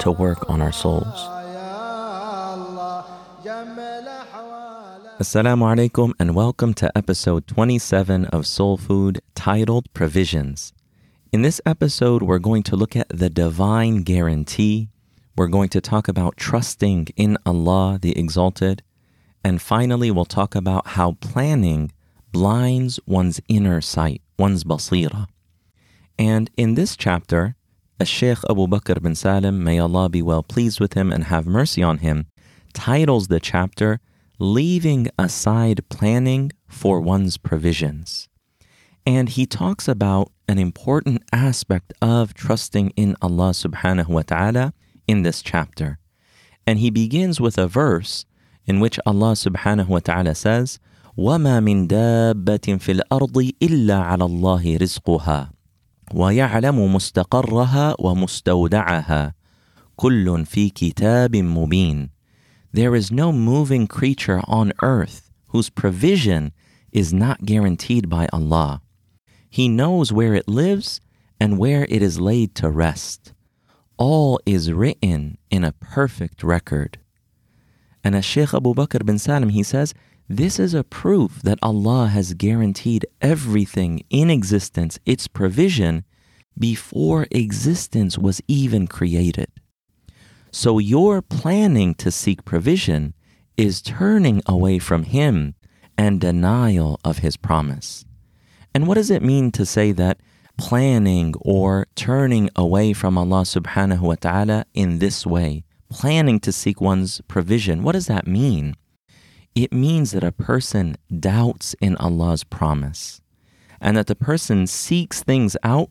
to work on our souls. Assalamu alaikum and welcome to episode 27 of Soul Food titled Provisions. In this episode, we're going to look at the divine guarantee. We're going to talk about trusting in Allah the Exalted. And finally, we'll talk about how planning blinds one's inner sight, one's basira. And in this chapter, Sheikh Abu Bakr bin Salim, may Allah be well pleased with him and have mercy on him, titles the chapter leaving aside planning for one's provisions. And he talks about an important aspect of trusting in Allah subhanahu wa ta'ala in this chapter. And he begins with a verse in which Allah subhanahu wa ta'ala says, وما من دابة في الأرض إلا على الله رزقها ويعلم مستقرها ومستودعها كل في كتاب مبين there is no moving creature on earth whose provision is not guaranteed by Allah. He knows where it lives and where it is laid to rest. All is written in a perfect record. And as Sheikh Abu Bakr bin Salim, he says, this is a proof that Allah has guaranteed everything in existence, its provision, before existence was even created. So your planning to seek provision is turning away from Him and denial of His promise. And what does it mean to say that planning or turning away from Allah subhanahu wa ta'ala in this way, planning to seek one's provision, what does that mean? It means that a person doubts in Allah's promise and that the person seeks things out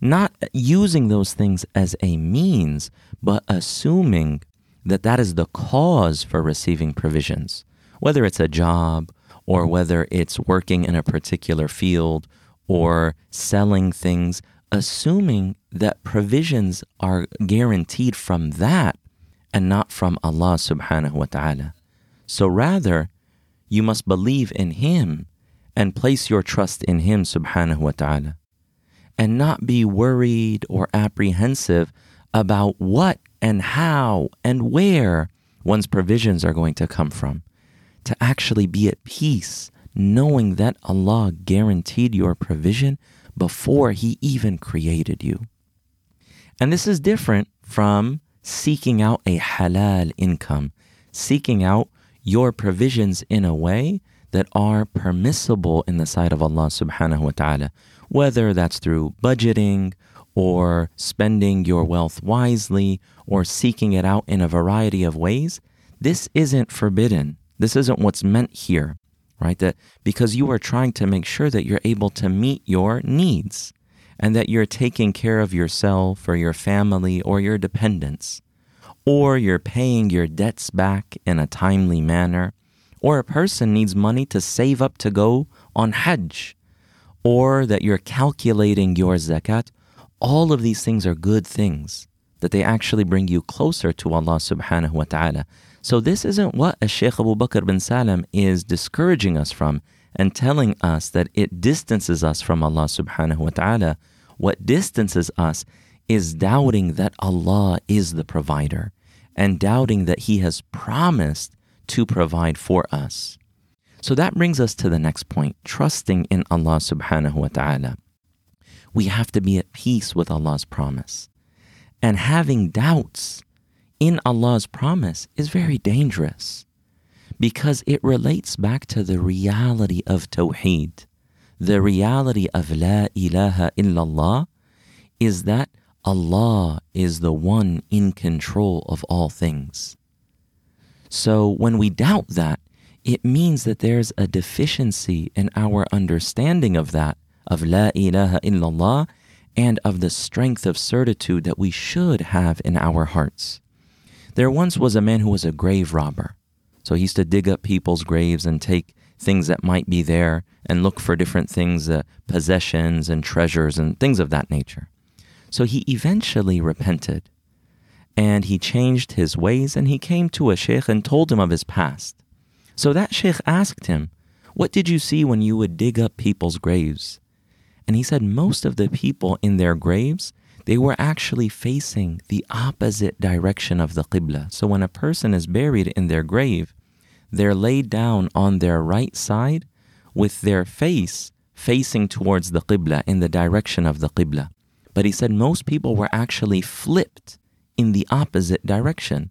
not using those things as a means, but assuming that that is the cause for receiving provisions, whether it's a job or whether it's working in a particular field or selling things, assuming that provisions are guaranteed from that and not from Allah subhanahu wa ta'ala. So rather, you must believe in Him and place your trust in Him subhanahu wa ta'ala and not be worried or apprehensive about what and how and where one's provisions are going to come from. To actually be at peace, knowing that Allah guaranteed your provision before He even created you. And this is different from seeking out a halal income, seeking out your provisions in a way that are permissible in the sight of Allah subhanahu wa ta'ala, whether that's through budgeting or spending your wealth wisely or seeking it out in a variety of ways, this isn't forbidden. This isn't what's meant here, right? That because you are trying to make sure that you're able to meet your needs and that you're taking care of yourself or your family or your dependents, or you're paying your debts back in a timely manner, or a person needs money to save up to go on Hajj or that you're calculating your zakat, all of these things are good things that they actually bring you closer to Allah subhanahu wa ta'ala. So this isn't what a Shaykh Abu Bakr bin Salam is discouraging us from and telling us that it distances us from Allah subhanahu wa ta'ala. What distances us is doubting that Allah is the provider and doubting that He has promised to provide for us. So that brings us to the next point trusting in Allah subhanahu wa ta'ala. We have to be at peace with Allah's promise. And having doubts in Allah's promise is very dangerous because it relates back to the reality of Tawheed. The reality of La ilaha illallah is that Allah is the one in control of all things. So when we doubt that, it means that there's a deficiency in our understanding of that, of La ilaha illallah, and of the strength of certitude that we should have in our hearts. There once was a man who was a grave robber. So he used to dig up people's graves and take things that might be there and look for different things, uh, possessions and treasures and things of that nature. So he eventually repented and he changed his ways and he came to a sheikh and told him of his past. So that sheikh asked him, What did you see when you would dig up people's graves? And he said, Most of the people in their graves they were actually facing the opposite direction of the Qibla. So when a person is buried in their grave, they're laid down on their right side with their face facing towards the Qibla in the direction of the Qibla. But he said most people were actually flipped in the opposite direction.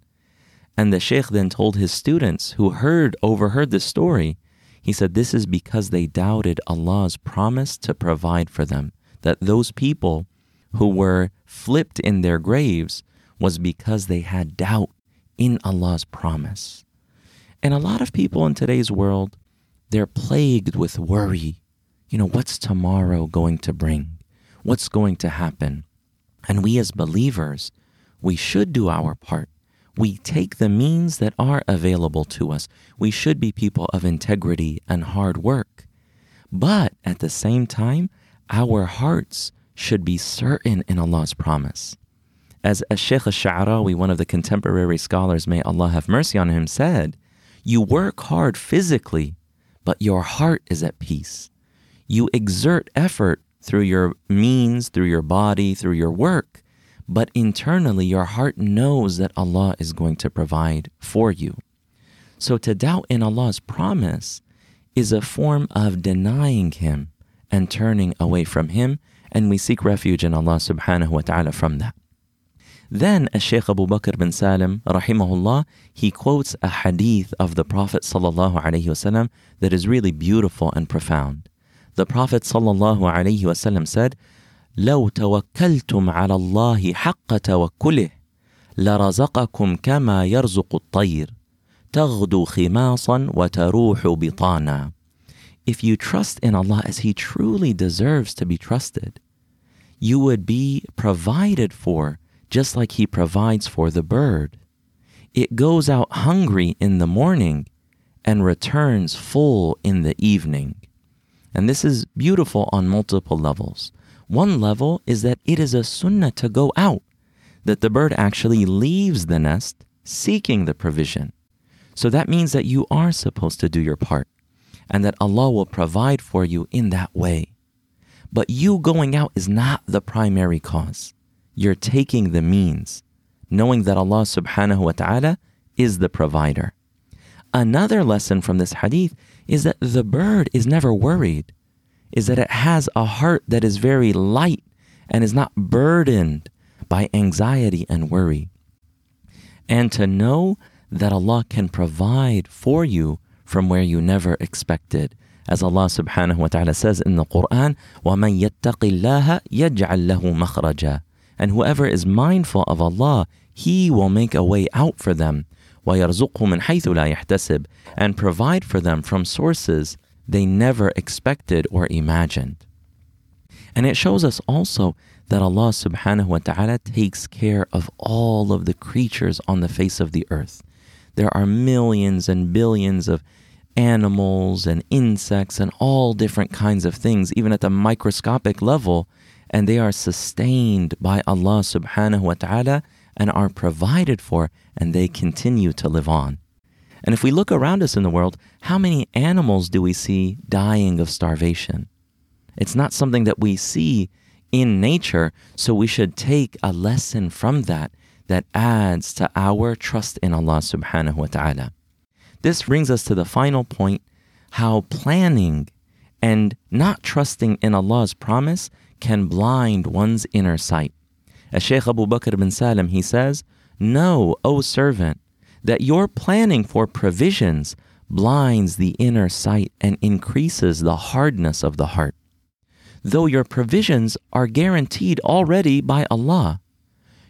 And the Sheikh then told his students who heard, overheard the story, he said, This is because they doubted Allah's promise to provide for them. That those people who were flipped in their graves was because they had doubt in Allah's promise. And a lot of people in today's world, they're plagued with worry. You know, what's tomorrow going to bring? What's going to happen? And we as believers, we should do our part. We take the means that are available to us. We should be people of integrity and hard work. But at the same time, our hearts should be certain in Allah's promise. As a Sheikh al-Sha'rawi, one of the contemporary scholars, may Allah have mercy on him, said, you work hard physically, but your heart is at peace. You exert effort through your means, through your body, through your work, but internally your heart knows that Allah is going to provide for you. So to doubt in Allah's promise is a form of denying Him and turning away from Him and we seek refuge in Allah subhanahu wa ta'ala from that. Then Shaykh Abu Bakr bin Salim, rahimahullah, he quotes a hadith of the Prophet sallallahu alaihi wasallam that is really beautiful and profound. The Prophet sallallahu alaihi wasallam said, لو توكلتم على الله حق توكله لرزقكم كما يرزق الطير تغدو خماصا وتروح بطانا if you trust in Allah as He truly deserves to be trusted, you would be provided for just like He provides for the bird. It goes out hungry in the morning and returns full in the evening. And this is beautiful on multiple levels. One level is that it is a sunnah to go out, that the bird actually leaves the nest seeking the provision. So that means that you are supposed to do your part and that Allah will provide for you in that way. But you going out is not the primary cause. You're taking the means, knowing that Allah subhanahu wa ta'ala is the provider. Another lesson from this hadith is that the bird is never worried, is that it has a heart that is very light and is not burdened by anxiety and worry. And to know that Allah can provide for you from where you never expected. As Allah subhanahu wa ta'ala says in the Quran, وَمَن يَتَّقِ اللَّهَ يَجْعَل لَهُ مَخْرَجًا And whoever is mindful of Allah, He will make a way out for them. وَيَرْزُقْهُ مِنْ حَيْثُ لَا يَحْتَسِبْ And provide for them from sources they never expected or imagined. And it shows us also that Allah subhanahu wa ta'ala takes care of all of the creatures on the face of the earth. There are millions and billions of animals and insects and all different kinds of things, even at the microscopic level, and they are sustained by Allah subhanahu wa ta'ala and are provided for, and they continue to live on. And if we look around us in the world, how many animals do we see dying of starvation? It's not something that we see in nature, so we should take a lesson from that that adds to our trust in Allah subhanahu wa ta'ala. This brings us to the final point how planning and not trusting in Allah's promise can blind one's inner sight. As Shaykh Abu Bakr bin Salim, he says, Know, O servant, that your planning for provisions blinds the inner sight and increases the hardness of the heart. Though your provisions are guaranteed already by Allah,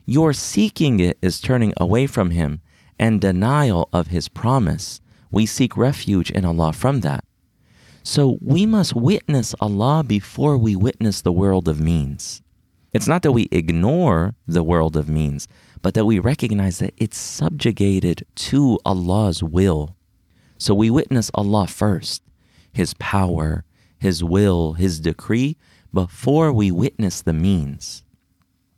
your seeking it is turning away from Him and denial of His promise. We seek refuge in Allah from that. So we must witness Allah before we witness the world of means. It's not that we ignore the world of means, but that we recognize that it's subjugated to Allah's will. So we witness Allah first, His power, His will, His decree, before we witness the means.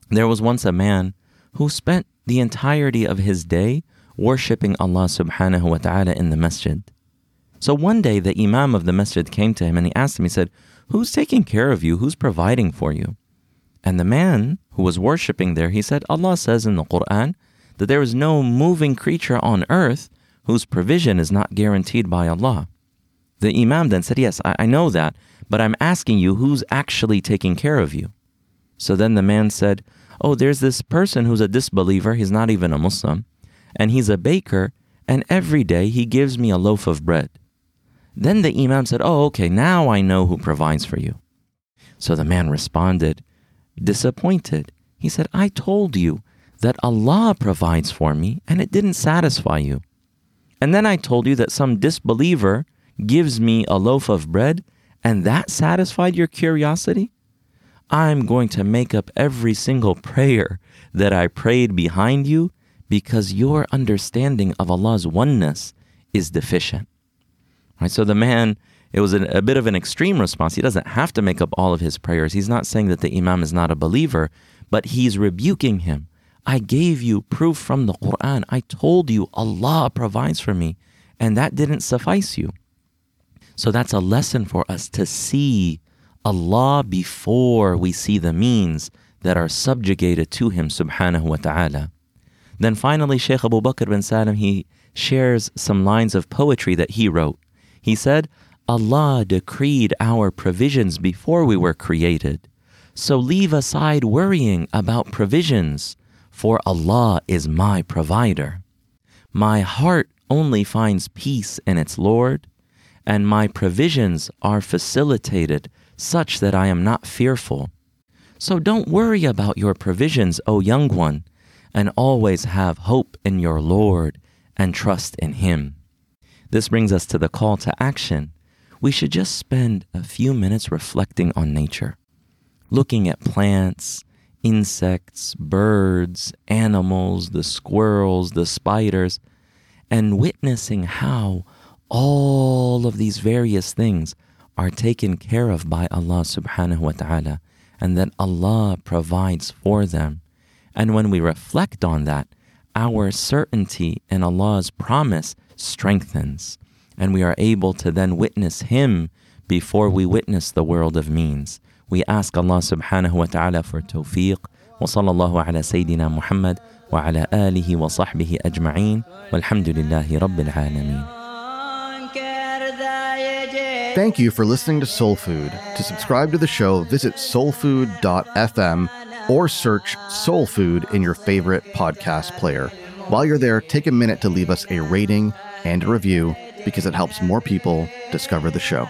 There was once a man who spent the entirety of his day worshipping Allah subhanahu wa ta'ala in the masjid. So one day the Imam of the masjid came to him and he asked him, he said, Who's taking care of you? Who's providing for you? And the man who was worshipping there, he said, Allah says in the Quran that there is no moving creature on earth whose provision is not guaranteed by Allah. The Imam then said, Yes, I, know that, but I'm asking you who's actually taking care of you. So then the man said, Oh, there's this person who's a disbeliever, he's not even a Muslim, and he's a baker, and every day he gives me a loaf of bread. Then the Imam said, Oh, okay, now I know who provides for you. So the man responded, disappointed. He said, I told you that Allah provides for me, and it didn't satisfy you. And then I told you that some disbeliever gives me a loaf of bread, and that satisfied your curiosity? I'm going to make up every single prayer that I prayed behind you because your understanding of Allah's oneness is deficient. Right? So the man, it was an, a bit of an extreme response. He doesn't have to make up all of his prayers. He's not saying that the Imam is not a believer, but he's rebuking him. I gave you proof from the Quran. I told you Allah provides for me, and that didn't suffice you. So that's a lesson for us to see Allah before we see the means that are subjugated to Him subhanahu wa ta'ala. Then finally, Shaykh Abu Bakr bin Salim, he shares some lines of poetry that he wrote. He said, Allah decreed our provisions before we were created. So leave aside worrying about provisions, for Allah is my provider. My heart only finds peace in its Lord and my provisions are facilitated such that I am not fearful. So don't worry about your provisions, O young one, and always have hope in your Lord and trust in Him. This brings us to the call to action. We should just spend a few minutes reflecting on nature, looking at plants, insects, birds, animals, the squirrels, the spiders, and witnessing how all of these various things are taken care of by Allah subhanahu wa ta'ala and that Allah provides for them. And when we reflect on that, our certainty in Allah's promise strengthens, and we are able to then witness Him before we witness the world of means. We ask Allah subhanahu wa ta'ala for tawfiq. وصلى الله على سيدنا محمد وعلى آله وصحبه أجمعين والحمد لله رب العالمين Thank you for listening to Soul Food. To subscribe to the show, visit soulfood.fm or search Soul Food in your favorite podcast player. While you're there, take a minute to leave us a rating and a review because it helps more people discover the show.